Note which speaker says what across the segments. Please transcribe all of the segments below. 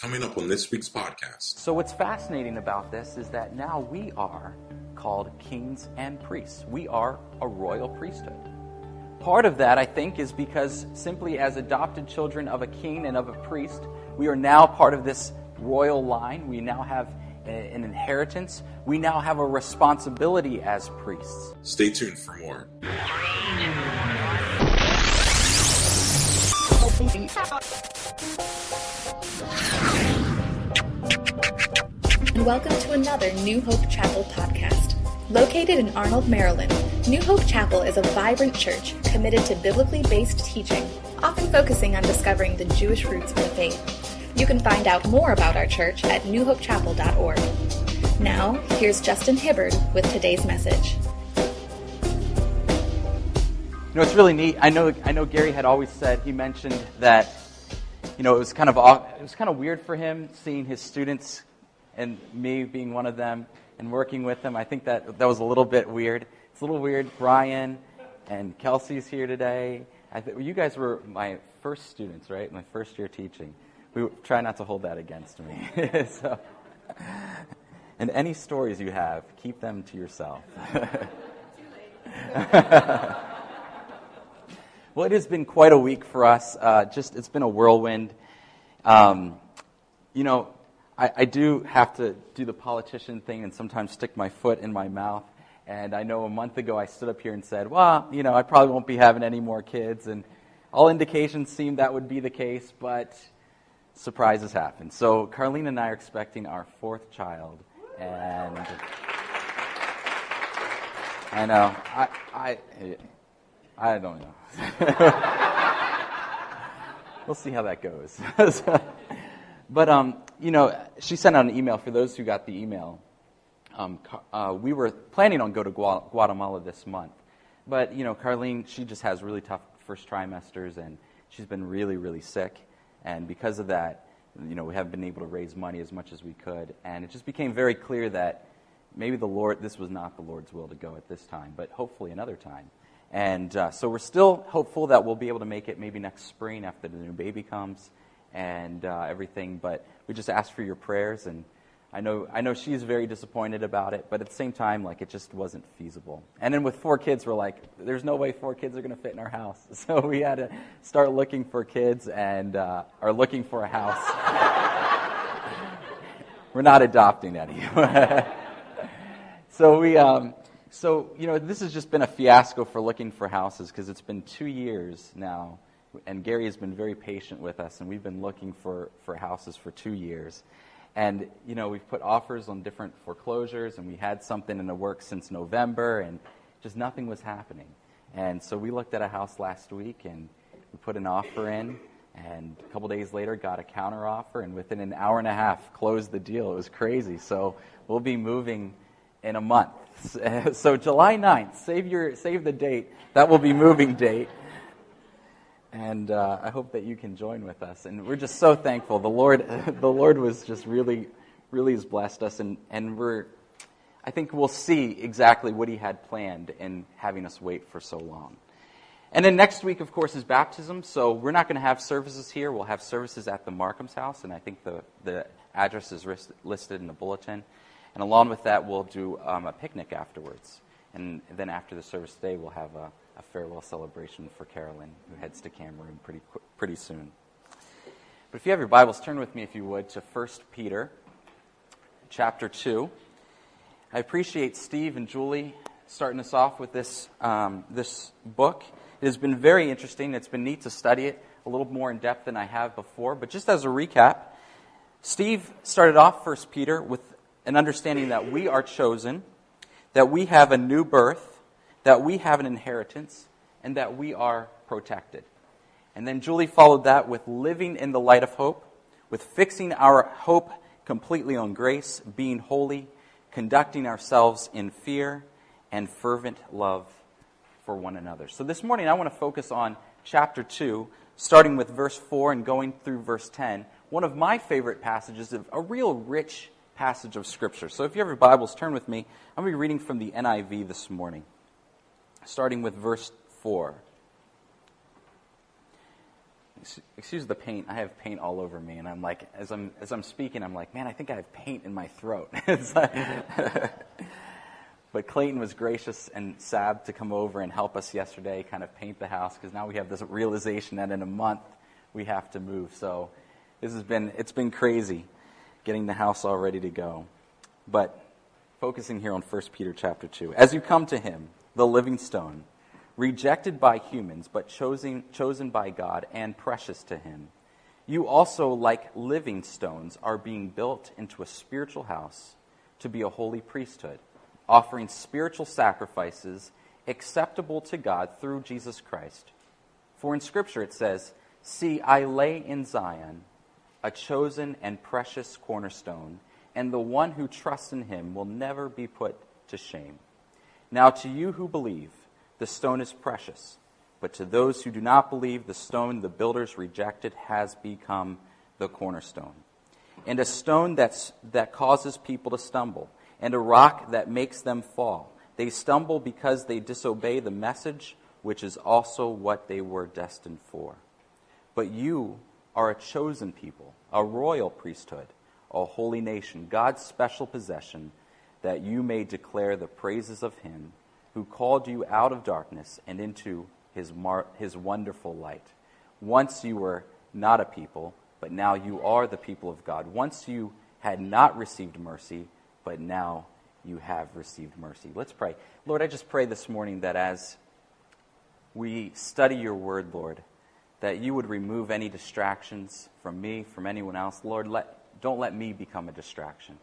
Speaker 1: Coming up on this week's podcast.
Speaker 2: So, what's fascinating about this is that now we are called kings and priests. We are a royal priesthood. Part of that, I think, is because simply as adopted children of a king and of a priest, we are now part of this royal line. We now have an inheritance. We now have a responsibility as priests.
Speaker 1: Stay tuned for more.
Speaker 3: And welcome to another New Hope Chapel podcast. Located in Arnold, Maryland, New Hope Chapel is a vibrant church committed to biblically based teaching, often focusing on discovering the Jewish roots of the faith. You can find out more about our church at newhopechapel.org. Now, here's Justin Hibbard with today's message.
Speaker 2: You know, it's really neat. I know, I know Gary had always said, he mentioned that, you know, it was kind of, it was kind of weird for him seeing his students and me being one of them and working with them. I think that that was a little bit weird. It's a little weird. Brian and Kelsey's here today. I th- you guys were my first students, right? My first year teaching. We try not to hold that against me. so, and any stories you have, keep them to yourself. well, it has been quite a week for us. Uh, just it's been a whirlwind. Um, you know, I, I do have to do the politician thing and sometimes stick my foot in my mouth. And I know a month ago I stood up here and said, well, you know, I probably won't be having any more kids. And all indications seem that would be the case, but surprises happen. So Carlene and I are expecting our fourth child. And I know. I, I, I don't know. we'll see how that goes. but um, you know, she sent out an email for those who got the email. Um, uh, we were planning on go to Guatemala this month, but you know, Carlene, she just has really tough first trimesters, and she's been really, really sick, and because of that, you know, we haven't been able to raise money as much as we could, and it just became very clear that maybe the Lord, this was not the Lord's will to go at this time, but hopefully another time. And uh, so we're still hopeful that we'll be able to make it maybe next spring after the new baby comes and uh, everything. But we just ask for your prayers. And I know, I know she's very disappointed about it, but at the same time, like, it just wasn't feasible. And then with four kids, we're like, there's no way four kids are going to fit in our house. So we had to start looking for kids and uh, are looking for a house. we're not adopting any. so we. Um, so, you know, this has just been a fiasco for looking for houses because it's been two years now and Gary has been very patient with us, and we've been looking for, for houses for two years. And, you know, we've put offers on different foreclosures, and we had something in the works since November, and just nothing was happening. And so we looked at a house last week, and we put an offer in, and a couple days later got a counter offer, and within an hour and a half closed the deal. It was crazy. So we'll be moving in a month. So July 9th, save, your, save the date. That will be moving date and uh, I hope that you can join with us. And we're just so thankful. The Lord, the Lord was just really, really has blessed us, and, and we're, I think we'll see exactly what He had planned in having us wait for so long. And then next week, of course, is baptism. So we're not going to have services here. We'll have services at the Markham's house, and I think the, the address is listed in the bulletin. And along with that, we'll do um, a picnic afterwards. And then after the service today, we'll have a a farewell celebration for Carolyn, who heads to Cameroon pretty, pretty soon. But if you have your Bibles, turn with me, if you would, to 1 Peter chapter 2. I appreciate Steve and Julie starting us off with this, um, this book. It has been very interesting. It's been neat to study it a little more in depth than I have before. But just as a recap, Steve started off 1 Peter with an understanding that we are chosen, that we have a new birth, that we have an inheritance and that we are protected. And then Julie followed that with living in the light of hope, with fixing our hope completely on grace, being holy, conducting ourselves in fear and fervent love for one another. So this morning I want to focus on chapter 2, starting with verse 4 and going through verse 10. One of my favorite passages of a real rich passage of Scripture. So if you have your Bibles, turn with me. I'm going to be reading from the NIV this morning starting with verse 4. excuse the paint. I have paint all over me, and I'm like, as I'm as I'm speaking, I'm like, man, I think I have paint in my throat. like, but Clayton was gracious and Sab to come over and help us yesterday, kind of paint the house, because now we have this realization that in a month we have to move. So this has been it's been crazy getting the house all ready to go. But focusing here on 1 Peter chapter 2. As you come to him, the living stone, rejected by humans, but chosen, chosen by God and precious to him, you also, like living stones, are being built into a spiritual house to be a holy priesthood, offering spiritual sacrifices acceptable to God through Jesus Christ. For in Scripture it says, See, I lay in Zion a chosen and precious cornerstone, and the one who trusts in him will never be put to shame. Now, to you who believe, the stone is precious, but to those who do not believe, the stone the builders rejected has become the cornerstone, and a stone that's, that causes people to stumble, and a rock that makes them fall. They stumble because they disobey the message, which is also what they were destined for. But you are a chosen people, a royal priesthood, a holy nation, God's special possession, that you may declare the praises of him who called you out of darkness and into his, mar- his wonderful light. Once you were not a people, but now you are the people of God. Once you had not received mercy, but now you have received mercy. Let's pray. Lord, I just pray this morning that as we study your word, Lord, that you would remove any distractions from me, from anyone else. Lord, let, don't let me become a distraction.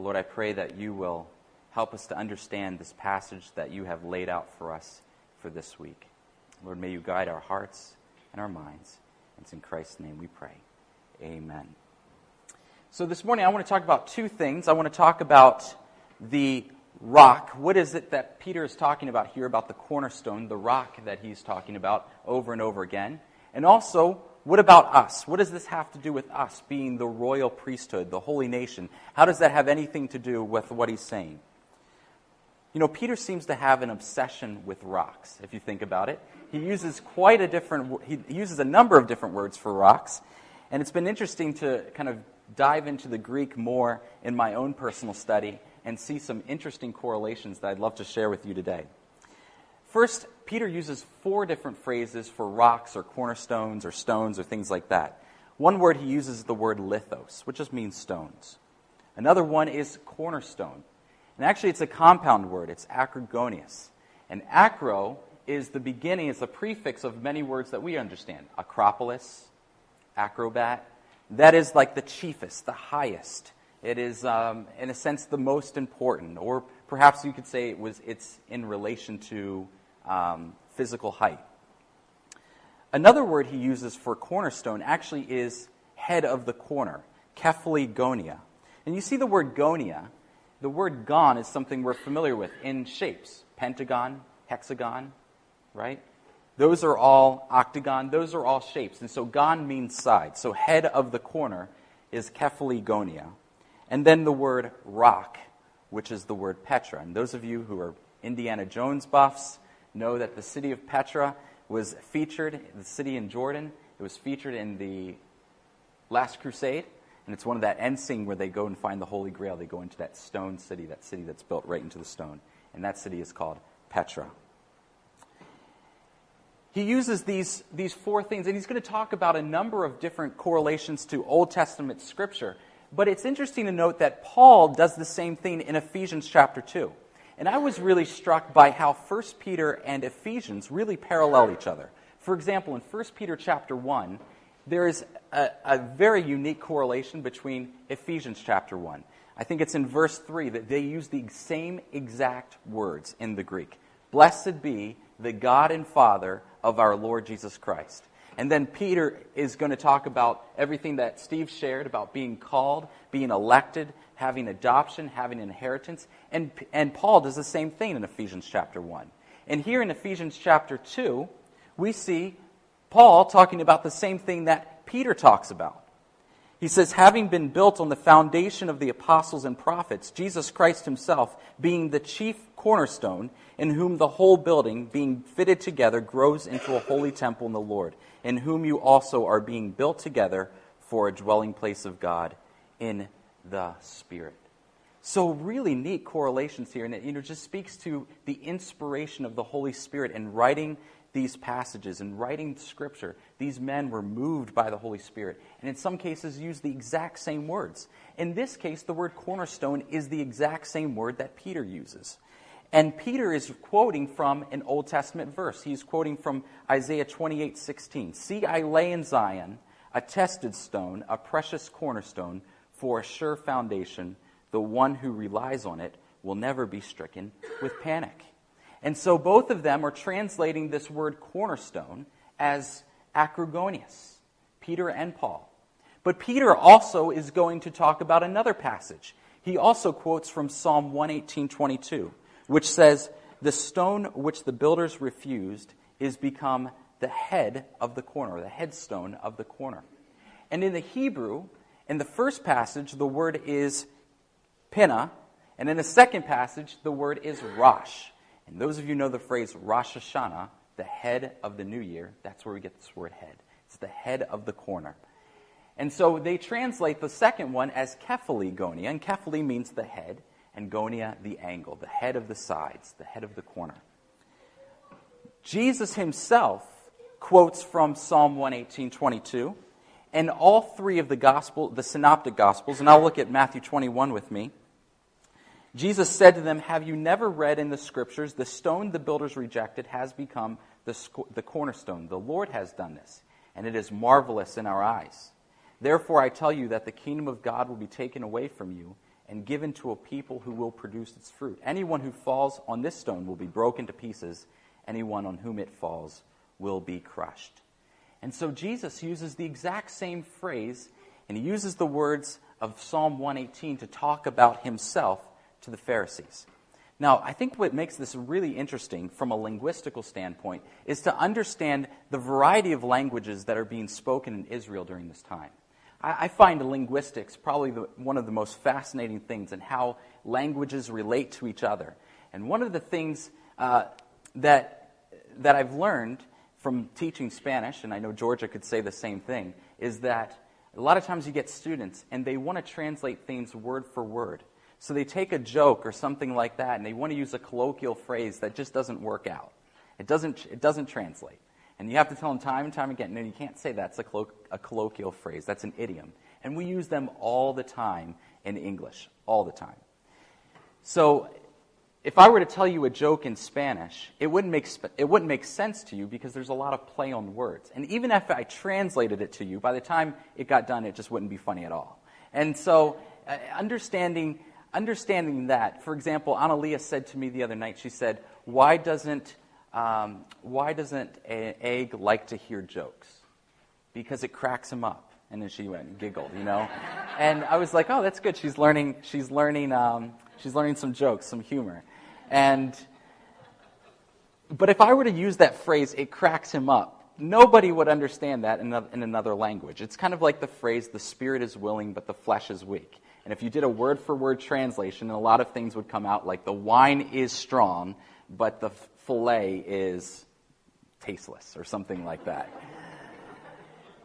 Speaker 2: But Lord, I pray that you will help us to understand this passage that you have laid out for us for this week. Lord, may you guide our hearts and our minds. It's in Christ's name we pray. Amen. So this morning I want to talk about two things. I want to talk about the rock. What is it that Peter is talking about here about the cornerstone, the rock that he's talking about over and over again? And also, what about us? What does this have to do with us being the royal priesthood, the holy nation? How does that have anything to do with what he's saying? You know, Peter seems to have an obsession with rocks, if you think about it. He uses quite a different, he uses a number of different words for rocks. And it's been interesting to kind of dive into the Greek more in my own personal study and see some interesting correlations that I'd love to share with you today. First, Peter uses four different phrases for rocks or cornerstones or stones or things like that. One word he uses is the word lithos, which just means stones. Another one is cornerstone. And actually, it's a compound word, it's acrogonious. And acro is the beginning, it's the prefix of many words that we understand Acropolis, acrobat. That is like the chiefest, the highest. It is, um, in a sense, the most important. Or perhaps you could say it was, it's in relation to um, physical height. Another word he uses for cornerstone actually is head of the corner, kephaligonia. And you see the word gonia. The word gon is something we're familiar with in shapes pentagon, hexagon, right? Those are all octagon, those are all shapes. And so gon means side. So head of the corner is kephaligonia. And then the word rock, which is the word Petra. And those of you who are Indiana Jones buffs, know that the city of Petra was featured, the city in Jordan, it was featured in the Last Crusade. And it's one of that end scene where they go and find the Holy Grail. They go into that stone city, that city that's built right into the stone. And that city is called Petra. He uses these, these four things, and he's going to talk about a number of different correlations to Old Testament scripture. But it's interesting to note that Paul does the same thing in Ephesians chapter 2. And I was really struck by how 1 Peter and Ephesians really parallel each other. For example, in 1 Peter chapter 1, there is a, a, very unique correlation between Ephesians chapter 1. I think it's in verse 3 that they use the same exact words in the Greek. Blessed be the God and Father of our Lord Jesus Christ. And then Peter is going to talk about everything that Steve shared about being called, being elected, having adoption, having inheritance. And, and Paul does the same thing in Ephesians chapter 1. And here in Ephesians chapter 2, we see Paul talking about the same thing that Peter talks about. He says, having been built on the foundation of the apostles and prophets, Jesus Christ himself being the chief cornerstone, in whom the whole building, being fitted together, grows into a holy temple in the Lord, in whom you also are being built together for a dwelling place of God in the Spirit. So, really neat correlations here, and it you know, just speaks to the inspiration of the Holy Spirit in writing these passages and writing Scripture. These men were moved by the Holy Spirit, and in some cases used the exact same words. In this case, the word cornerstone is the exact same word that Peter uses. And Peter is quoting from an Old Testament verse. He's quoting from Isaiah 28 16. See, I lay in Zion a tested stone, a precious cornerstone for a sure foundation. The one who relies on it will never be stricken with panic. And so both of them are translating this word cornerstone as acrogonius, Peter and Paul. But Peter also is going to talk about another passage. He also quotes from Psalm 118:22 which says, The stone which the builders refused is become the head of the corner, the headstone of the corner. And in the Hebrew, in the first passage, the word is pinna, and in the second passage, the word is rosh. And those of you know the phrase Rosh Hashanah, the head of the new year, that's where we get this word head. It's the head of the corner. And so they translate the second one as kephali gonia, and kephali means the head, and gonia the angle, the head of the sides, the head of the corner. Jesus himself quotes from Psalm 118:22, and all three of the gospel, the synoptic gospels, and I'll look at Matthew 21 with me. Jesus said to them, Have you never read in the scriptures, the stone the builders rejected has become the, the cornerstone? The Lord has done this, and it is marvelous in our eyes. Therefore, I tell you that the kingdom of God will be taken away from you and given to a people who will produce its fruit. Anyone who falls on this stone will be broken to pieces, anyone on whom it falls will be crushed. And so Jesus uses the exact same phrase, and he uses the words of Psalm 118 to talk about himself to the Pharisees. Now, I think what makes this really interesting from a linguistical standpoint is to understand the variety of languages that are being spoken in Israel during this time. I, find linguistics probably the, one of the most fascinating things and how languages relate to each other. And one of the things uh, that, that I've learned from teaching Spanish, and I know Georgia could say the same thing, is that a lot of times you get students and they want to translate things word for word. So they take a joke or something like that and they want to use a colloquial phrase that just doesn't work out. It doesn't, it doesn't translate. And you have to tell them time and time again, no, you can't say that's a, collo- a colloquial phrase, that's an idiom. And we use them all the time in English, all the time. So if I were to tell you a joke in Spanish, it wouldn't make, it wouldn't make sense to you because there's a lot of play on words. And even if I translated it to you, by the time it got done, it just wouldn't be funny at all. And so uh, understanding, understanding that, for example, Analia said to me the other night, she said, why doesn't um, why doesn't an egg like to hear jokes? Because it cracks him up. And then she went and giggled, you know. and I was like, oh, that's good. She's learning. She's learning. Um, she's learning some jokes, some humor. And but if I were to use that phrase, it cracks him up. Nobody would understand that in, in another language. It's kind of like the phrase, the spirit is willing, but the flesh is weak. And if you did a word for word translation, a lot of things would come out like the wine is strong, but the filet is tasteless or something like that.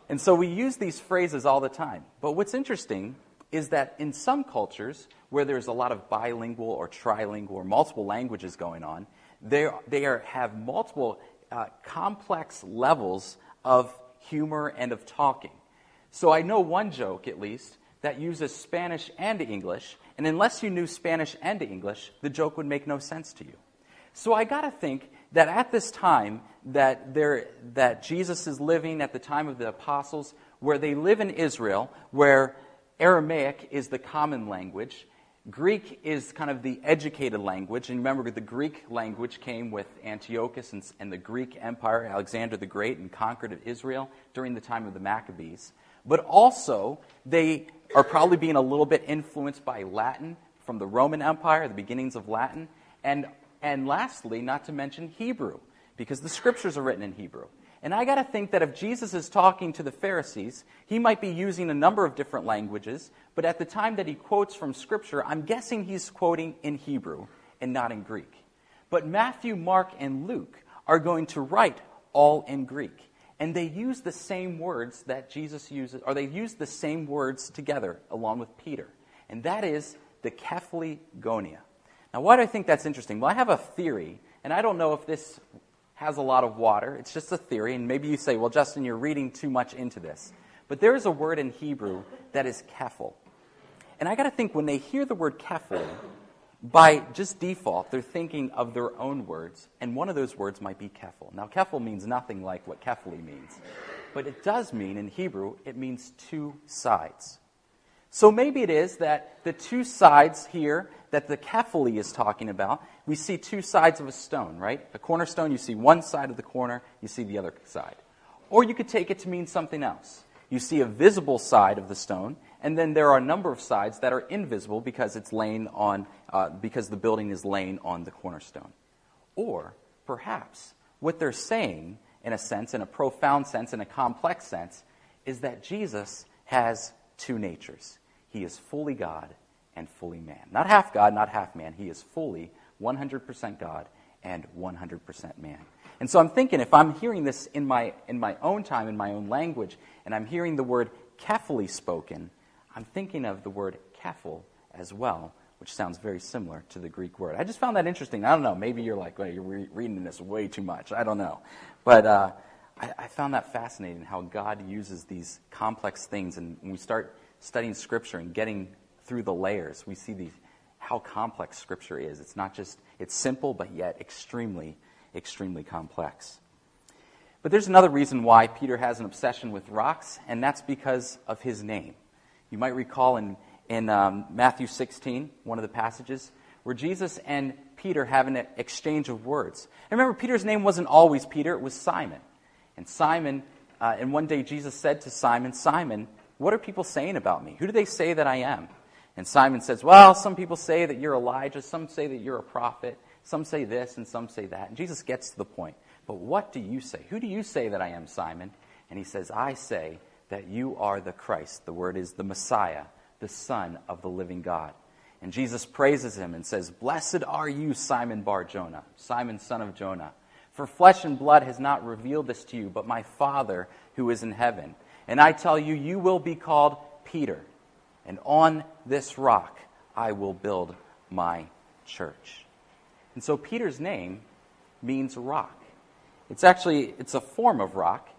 Speaker 2: And so we use these phrases all the time. But what's interesting is that in some cultures where there's a lot of bilingual or trilingual or multiple languages going on, they, they are, have multiple uh, complex levels of humor and of talking. So I know one joke, at least, that uses Spanish and English, and unless you knew Spanish and English, the joke would make no sense to you. So I got to think that at this time that, there, that Jesus is living at the time of the apostles, where they live in Israel, where Aramaic is the common language, Greek is kind of the educated language. And remember, the Greek language came with Antiochus and, and the Greek Empire, Alexander the Great, and conquered Israel during the time of the Maccabees. But also, they are probably being a little bit influenced by Latin from the Roman Empire, the beginnings of Latin. And and lastly, not to mention Hebrew, because the scriptures are written in Hebrew. And I got to think that if Jesus is talking to the Pharisees, he might be using a number of different languages, but at the time that he quotes from Scripture, I'm guessing he's quoting in Hebrew and not in Greek. But Matthew, Mark, and Luke are going to write all in Greek. And they use the same words that Jesus uses, or they use the same words together along with Peter. And that is the Kephali Gonia. Now, why do I think that's interesting? Well, I have a theory, and I don't know if this has a lot of water. It's just a theory, and maybe you say, well, Justin, you're reading too much into this. But there is a word in Hebrew that is kephel. And I got to think when they hear the word kephel, by just default, they're thinking of their own words, and one of those words might be kephel. Now, kephel means nothing like what kephali means, but it does mean in Hebrew, it means two sides. So maybe it is that the two sides here that the kephali is talking about, we see two sides of a stone, right? A cornerstone, you see one side of the corner, you see the other side. Or you could take it to mean something else. You see a visible side of the stone, and then there are a number of sides that are invisible because it's laying on, uh, because the building is laying on the cornerstone. Or perhaps what they're saying, in a sense, in a profound sense, in a complex sense, is that Jesus has two natures. He is fully God and fully man. Not half God, not half man. He is fully 100% God and 100% man. And so I'm thinking if I'm hearing this in my, in my own time, in my own language, and I'm hearing the word kephali spoken, I'm thinking of the word kephel as well, which sounds very similar to the Greek word. I just found that interesting. I don't know. Maybe you're like, well, you're re- reading this way too much. I don't know. But uh, I, I found that fascinating how God uses these complex things. And we start studying Scripture and getting through the layers, we see how complex Scripture is. It's not just, it's simple, but yet extremely, extremely complex. But there's another reason why Peter has an obsession with rocks, and that's because of his name. You might recall in, in um, Matthew 16, one of the passages, where Jesus and Peter have an exchange of words. And remember, Peter's name wasn't always Peter, it was Simon. And Simon, uh, and one day Jesus said to Simon, Simon, what are people saying about me? Who do they say that I am? And Simon says, Well, some people say that you're Elijah, some say that you're a prophet, some say this, and some say that. And Jesus gets to the point. But what do you say? Who do you say that I am, Simon? And he says, I say that you are the Christ. The word is the Messiah, the Son of the living God. And Jesus praises him and says, Blessed are you, Simon Bar Jonah, Simon, son of Jonah. For flesh and blood has not revealed this to you, but my Father who is in heaven. And I tell you, you will be called Peter, and on this rock I will build my church. And so Peter's name means rock. It's actually it's a form of rock.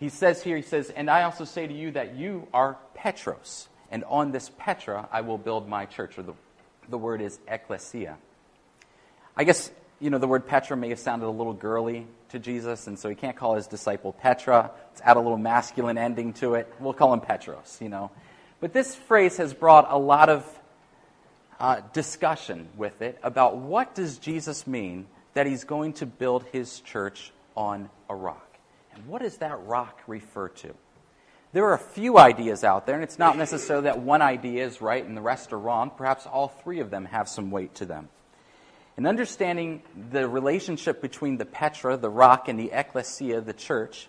Speaker 2: He says here, he says, and I also say to you that you are Petros, and on this Petra I will build my church, or the, the word is ecclesia. I guess you know, the word Petra may have sounded a little girly to Jesus, and so he can't call his disciple Petra. Let's add a little masculine ending to it. We'll call him Petros, you know. But this phrase has brought a lot of uh, discussion with it about what does Jesus mean that he's going to build his church on a rock. And what does that rock refer to? There are a few ideas out there, and it's not necessarily that one idea is right and the rest are wrong. Perhaps all three of them have some weight to them. In understanding the relationship between the Petra, the rock, and the ecclesia, the church,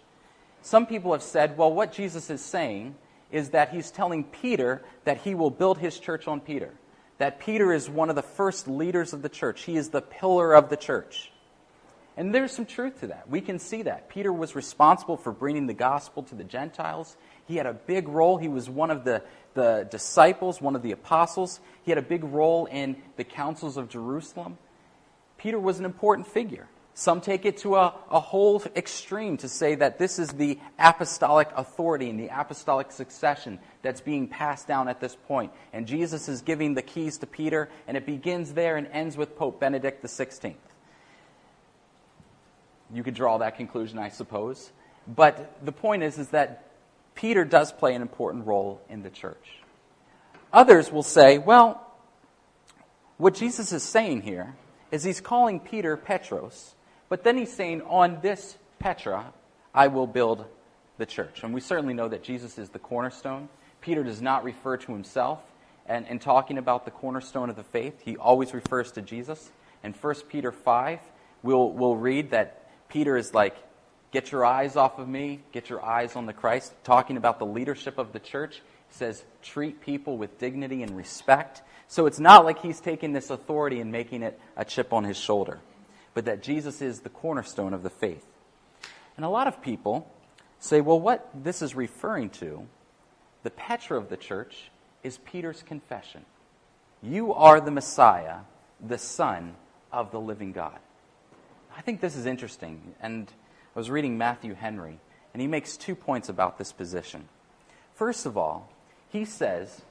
Speaker 2: some people have said, well, what Jesus is saying is that he's telling Peter that he will build his church on Peter. That Peter is one of the first leaders of the church. He is the pillar of the church. And there's some truth to that. We can see that. Peter was responsible for bringing the gospel to the Gentiles. He had a big role. He was one of the, the disciples, one of the apostles. He had a big role in the councils of Jerusalem. Peter was an important figure. Some take it to a, a whole extreme to say that this is the apostolic authority and the apostolic succession that's being passed down at this point. And Jesus is giving the keys to Peter, and it begins there and ends with Pope Benedict XVI. You could draw that conclusion, I suppose. But the point is, is that Peter does play an important role in the church. Others will say, well, what Jesus is saying here is he's calling Peter Petros, but then he's saying, On this Petra, I will build the church. And we certainly know that Jesus is the cornerstone. Peter does not refer to himself and, in talking about the cornerstone of the faith. He always refers to Jesus. In 1 Peter 5, we'll, we'll read that Peter is like Get your eyes off of me, get your eyes on the Christ. Talking about the leadership of the church, says, treat people with dignity and respect. So it's not like he's taking this authority and making it a chip on his shoulder, but that Jesus is the cornerstone of the faith. And a lot of people say, well, what this is referring to, the Petra of the church, is Peter's confession. You are the Messiah, the Son of the living God. I think this is interesting, and I was reading Matthew Henry, and he makes two points about this position. First of all, he says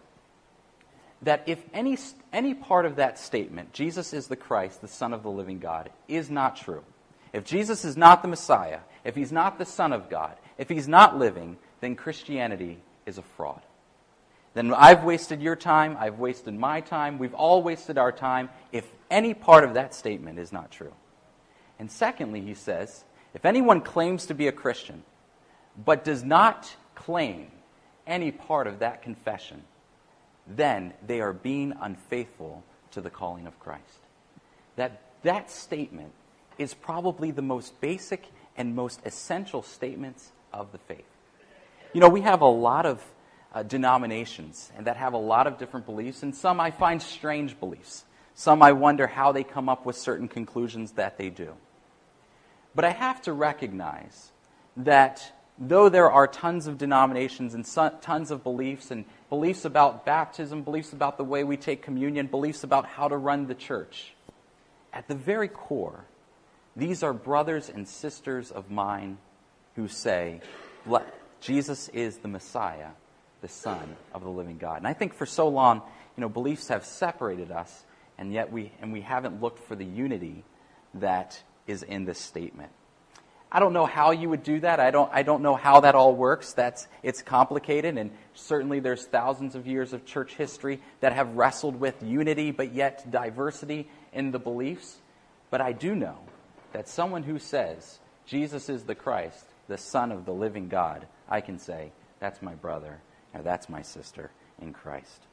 Speaker 2: that if any, any part of that statement, Jesus is the Christ, the Son of the living God, is not true, if Jesus is not the Messiah, if he's not the Son of God, if he's not living, then Christianity is a fraud. Then I've wasted your time, I've wasted my time, we've all wasted our time if any part of that statement is not true. And secondly, he says, if anyone claims to be a Christian, but does not claim any part of that confession, then they are being unfaithful to the calling of Christ. That, that statement is probably the most basic and most essential statements of the faith. You know, we have a lot of uh, denominations and that have a lot of different beliefs, and some I find strange beliefs. Some I wonder how they come up with certain conclusions that they do. But I have to recognize that though there are tons of denominations and tons of beliefs, and beliefs about baptism, beliefs about the way we take communion, beliefs about how to run the church, at the very core, these are brothers and sisters of mine who say, Jesus is the Messiah, the Son of the living God. And I think for so long, you know, beliefs have separated us, and yet we, and we haven't looked for the unity that is in this statement. I don't know how you would do that. I don't, I don't know how that all works. That's, it's complicated, and certainly there's thousands of years of church history that have wrestled with unity, but yet diversity in the beliefs. But I do know that someone who says Jesus is the Christ, the Son of the living God, I can say, that's my brother, or that's my sister in Christ.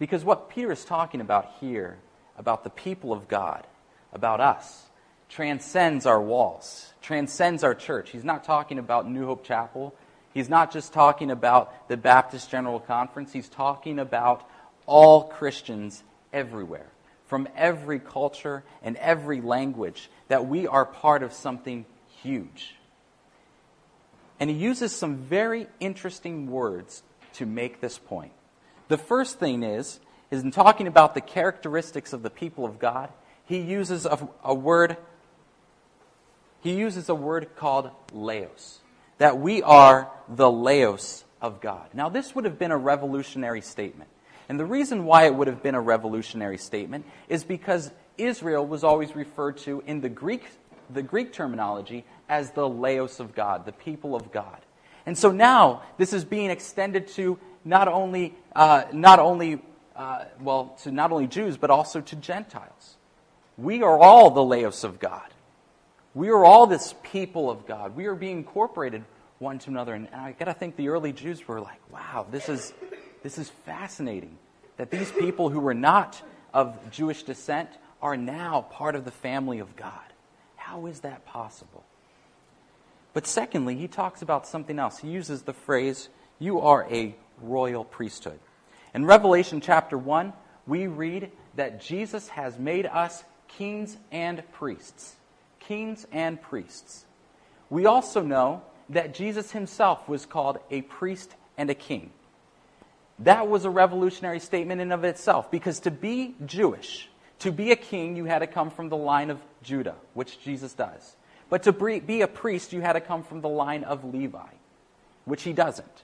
Speaker 2: Because what Peter is talking about here, about the people of God, about us, transcends our walls, transcends our church. He's not talking about New Hope Chapel. He's not just talking about the Baptist General Conference. He's talking about all Christians everywhere, from every culture and every language, that we are part of something huge. And he uses some very interesting words to make this point. The first thing is, is in talking about the characteristics of the people of God, he uses a, a word he uses a word called laos, that we are the laos of God. Now, this would have been a revolutionary statement. And the reason why it would have been a revolutionary statement is because Israel was always referred to in the Greek, the Greek terminology as the laos of God, the people of God. And so now this is being extended to not only, uh, not only uh, well, to not only Jews, but also to Gentiles. We are all the laos of God. We are all this people of God. We are being incorporated one to another. And I got to think the early Jews were like, wow, this is, this is fascinating. That these people who were not of Jewish descent are now part of the family of God. How is that possible? But secondly, he talks about something else. He uses the phrase, you are a royal priesthood. In Revelation chapter 1, we read that Jesus has made us kings and priests kings and priests. We also know that Jesus himself was called a priest and a king. That was a revolutionary statement in of itself because to be Jewish, to be a king, you had to come from the line of Judah, which Jesus does. But to be a priest, you had to come from the line of Levi, which he doesn't.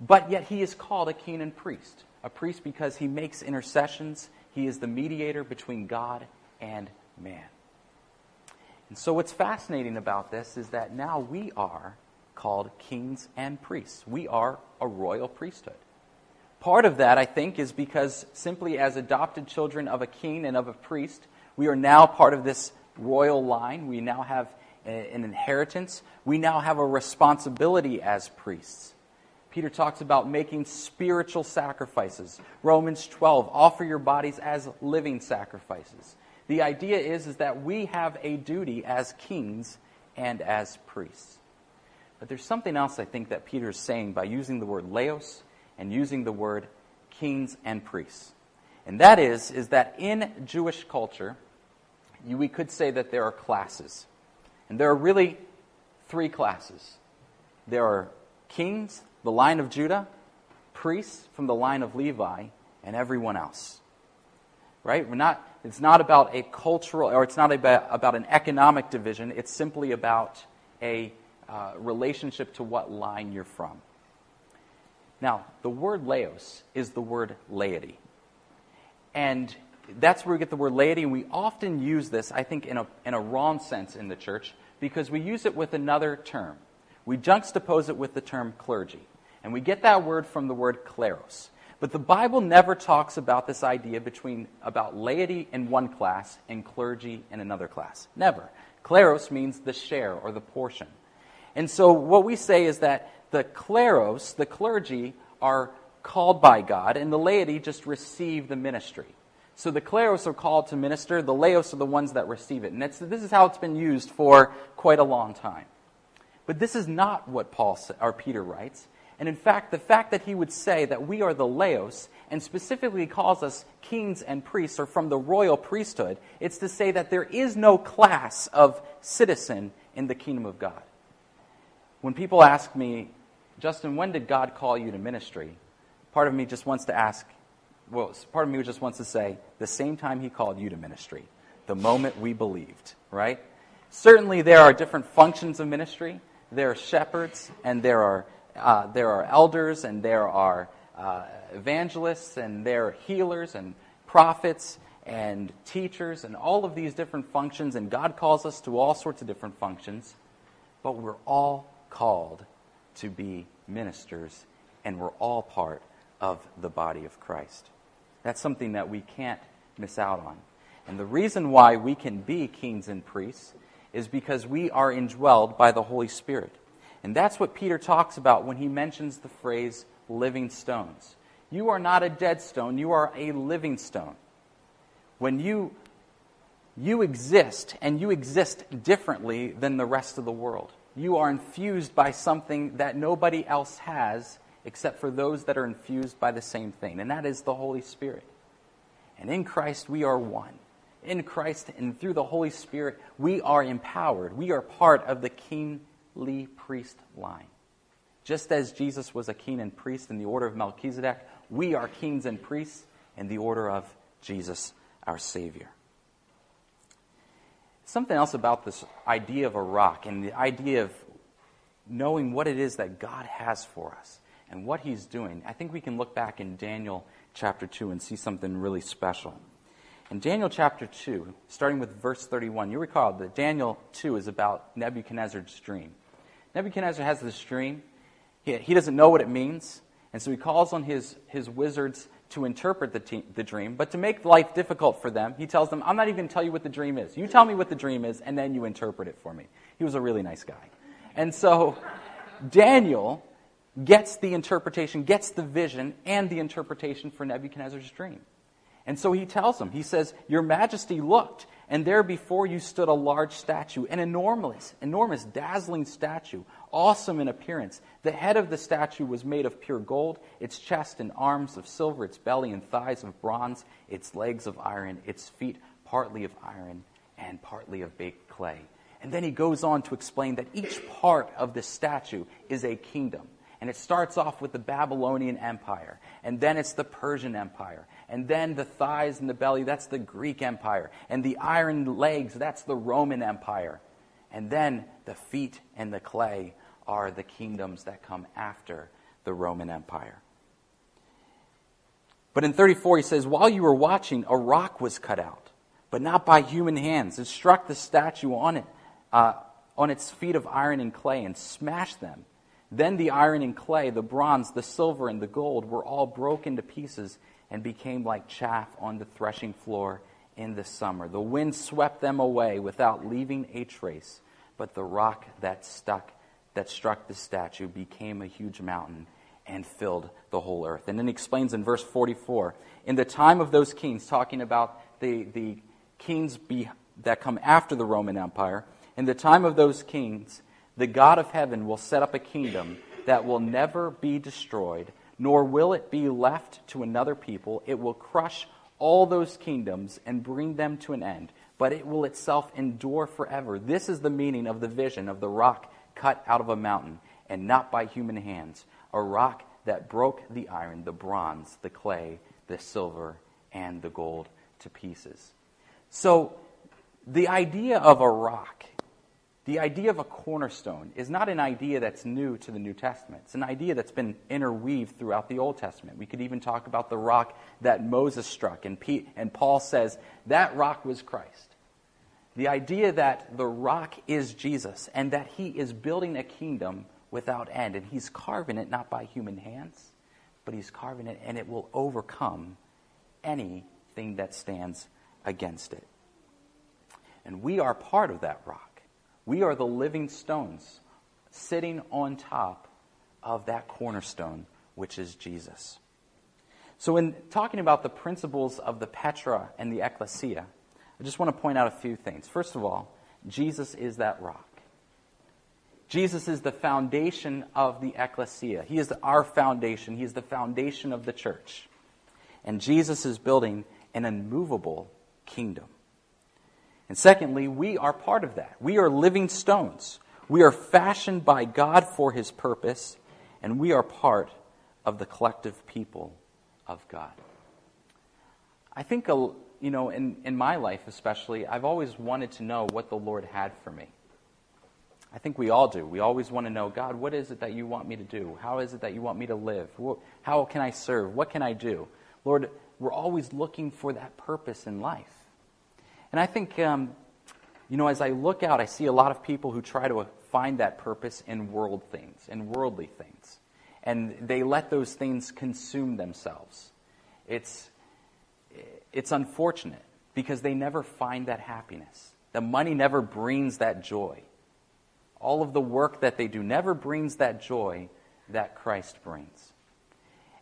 Speaker 2: But yet he is called a king and priest. A priest because he makes intercessions, he is the mediator between God and man. And so, what's fascinating about this is that now we are called kings and priests. We are a royal priesthood. Part of that, I think, is because simply as adopted children of a king and of a priest, we are now part of this royal line. We now have an inheritance. We now have a responsibility as priests. Peter talks about making spiritual sacrifices. Romans 12, offer your bodies as living sacrifices. The idea is, is that we have a duty as kings and as priests. But there's something else I think that Peter is saying by using the word laos and using the word kings and priests. And that is, is that in Jewish culture, you, we could say that there are classes. And there are really three classes. There are kings, the line of Judah, priests from the line of Levi, and everyone else. Right? We're not, it's not about a cultural, or it's not about, about an economic division. It's simply about a uh, relationship to what line you're from. Now, the word laos is the word laity. And that's where we get the word laity, and we often use this, I think, in a, in a wrong sense in the church because we use it with another term. We juxtapose it with the term clergy. And we get that word from the word kleros. But the Bible never talks about this idea between about laity in one class and clergy in another class. Never. Kleros means the share or the portion. And so what we say is that the kleros, the clergy, are called by God, and the laity just receive the ministry. So the kleros are called to minister, the laos are the ones that receive it. And this is how it's been used for quite a long time. But this is not what Paul or Peter writes. And in fact, the fact that he would say that we are the Laos and specifically calls us kings and priests or from the royal priesthood, it's to say that there is no class of citizen in the kingdom of God. When people ask me, Justin, when did God call you to ministry? Part of me just wants to ask, well, part of me just wants to say, the same time he called you to ministry, the moment we believed, right? Certainly there are different functions of ministry. There are shepherds and there are uh, there are elders and there are uh, evangelists and there are healers and prophets and teachers and all of these different functions, and God calls us to all sorts of different functions, but we're all called to be ministers, and we're all part of the body of Christ. That's something that we can't miss out on. And the reason why we can be kings and priests is because we are indwelled by the Holy Spirit. And that's what Peter talks about when he mentions the phrase living stones. You are not a dead stone, you are a living stone. When you you exist and you exist differently than the rest of the world. You are infused by something that nobody else has except for those that are infused by the same thing, and that is the Holy Spirit. And in Christ we are one. In Christ and through the Holy Spirit, we are empowered. We are part of the King Lee priest line. Just as Jesus was a king and priest in the order of Melchizedek, we are kings and priests in the order of Jesus, our Savior. Something else about this idea of a rock and the idea of knowing what it is that God has for us and what He's doing. I think we can look back in Daniel chapter 2 and see something really special. In Daniel chapter 2, starting with verse 31, you recall that Daniel 2 is about Nebuchadnezzar's dream. Nebuchadnezzar has this dream. He, he doesn't know what it means. And so he calls on his, his wizards to interpret the, te- the dream. But to make life difficult for them, he tells them, I'm not even going to tell you what the dream is. You tell me what the dream is, and then you interpret it for me. He was a really nice guy. And so Daniel gets the interpretation, gets the vision, and the interpretation for Nebuchadnezzar's dream. And so he tells them, he says, Your majesty looked, and there before you stood a large statue, an enormous, enormous, dazzling statue, awesome in appearance. The head of the statue was made of pure gold, its chest and arms of silver, its belly and thighs of bronze, its legs of iron, its feet partly of iron and partly of baked clay. And then he goes on to explain that each part of the statue is a kingdom. And it starts off with the Babylonian Empire, and then it's the Persian Empire, and then the thighs and the belly, that's the Greek Empire, and the iron legs, that's the Roman Empire. And then the feet and the clay are the kingdoms that come after the Roman Empire. But in 34, he says, While you were watching, a rock was cut out, but not by human hands. It struck the statue on it, uh, on its feet of iron and clay, and smashed them then the iron and clay, the bronze, the silver, and the gold were all broken to pieces and became like chaff on the threshing floor in the summer. The wind swept them away without leaving a trace, but the rock that stuck that struck the statue became a huge mountain and filled the whole earth. And then he explains in verse 44 in the time of those kings, talking about the, the kings be, that come after the Roman Empire, In the time of those kings, the God of heaven will set up a kingdom that will never be destroyed, nor will it be left to another people. It will crush all those kingdoms and bring them to an end, but it will itself endure forever. This is the meaning of the vision of the rock cut out of a mountain, and not by human hands, a rock that broke the iron, the bronze, the clay, the silver, and the gold to pieces. So, the idea of a rock the idea of a cornerstone is not an idea that's new to the New Testament. It's an idea that's been interweaved throughout the Old Testament. We could even talk about the rock that Moses struck, and, Pete, and Paul says that rock was Christ. The idea that the rock is Jesus and that he is building a kingdom without end, and he's carving it not by human hands, but he's carving it and it will overcome anything that stands against it. And we are part of that rock. We are the living stones sitting on top of that cornerstone, which is Jesus. So, in talking about the principles of the Petra and the Ecclesia, I just want to point out a few things. First of all, Jesus is that rock. Jesus is the foundation of the Ecclesia. He is our foundation. He is the foundation of the church. And Jesus is building an immovable kingdom. And secondly, we are part of that. We are living stones. We are fashioned by God for his purpose, and we are part of the collective people of God. I think, you know, in, in my life especially, I've always wanted to know what the Lord had for me. I think we all do. We always want to know, God, what is it that you want me to do? How is it that you want me to live? How can I serve? What can I do? Lord, we're always looking for that purpose in life. And I think, um, you know, as I look out, I see a lot of people who try to find that purpose in world things, in worldly things. And they let those things consume themselves. It's, it's unfortunate because they never find that happiness. The money never brings that joy. All of the work that they do never brings that joy that Christ brings.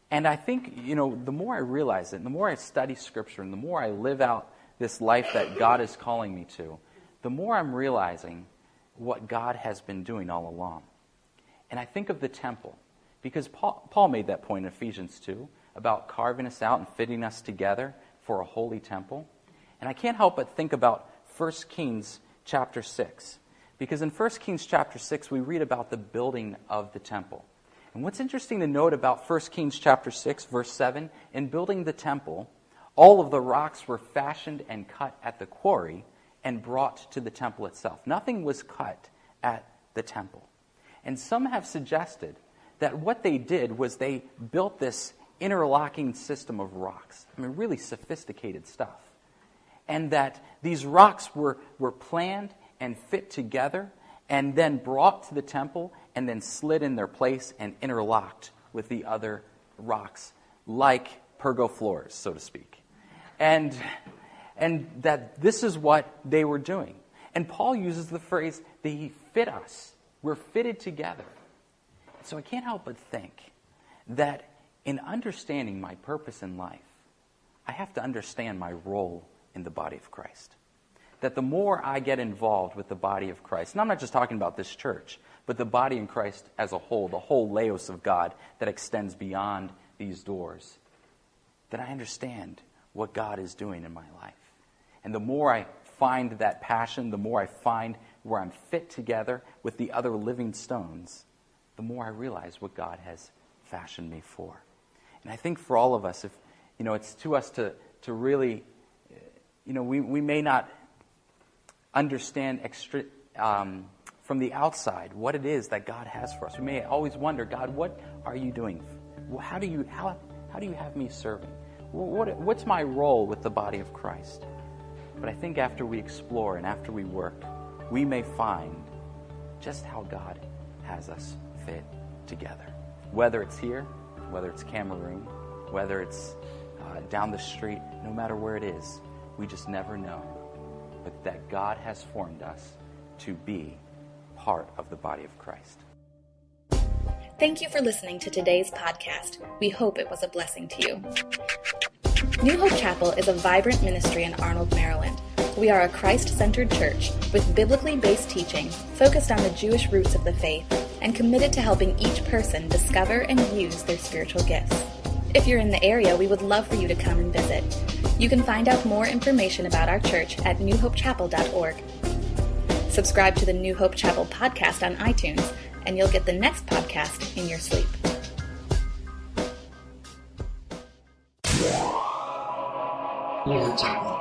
Speaker 2: And I think, you know, the more I realize it, and the more I study Scripture, and the more I live out this life that God is calling me to, the more I'm realizing what God has been doing all along. And I think of the temple, because Paul, Paul made that point in Ephesians 2 about carving us out and fitting us together for a holy temple. And I can't help but think about 1 Kings chapter 6. Because in 1 Kings chapter 6, we read about the building of the temple. And what's interesting to note about 1 Kings chapter 6, verse 7, in building the temple, all of the rocks were fashioned and cut at the quarry and brought to the temple itself. Nothing was cut at the temple. And some have suggested that what they did was they built this interlocking system of rocks. I mean, really sophisticated stuff. And that these rocks were, were planned and fit together and then brought to the temple and then slid in their place and interlocked with the other rocks, like pergo floors, so to speak and, and that this is what they were doing. And Paul uses the phrase, they fit us. We're fitted together. So I can't help but think that in understanding my purpose in life, I have to understand my role in the body of Christ. That the more I get involved with the body of Christ, and I'm not just talking about this church, but the body in Christ as a whole, the whole laos of God that extends beyond these doors, that I understand what God is doing in my life. And the more I find that passion, the more I find where I'm fit together with the other living stones, the more I realize what God has fashioned me for. And I think for all of us, if you know, it's to us to, to really, you know, we, we may not understand extra, um, from the outside what it is that God has for us. We may always wonder, God, what are you doing? How do you, how, how do you have me serving? What, what's my role with the body of Christ? But I think after we explore and after we work, we may find just how God has us fit together. Whether it's here, whether it's Cameroon, whether it's uh, down the street, no matter where it is, we just never know. But that God has formed us to be part of the body of Christ.
Speaker 3: Thank you for listening to today's podcast. We hope it was a blessing to you. New Hope Chapel is a vibrant ministry in Arnold, Maryland. We are a Christ centered church with biblically based teaching focused on the Jewish roots of the faith and committed to helping each person discover and use their spiritual gifts. If you're in the area, we would love for you to come and visit. You can find out more information about our church at newhopechapel.org. Subscribe to the New Hope Chapel podcast on iTunes, and you'll get the next podcast in your sleep.
Speaker 4: New Hope Chapel.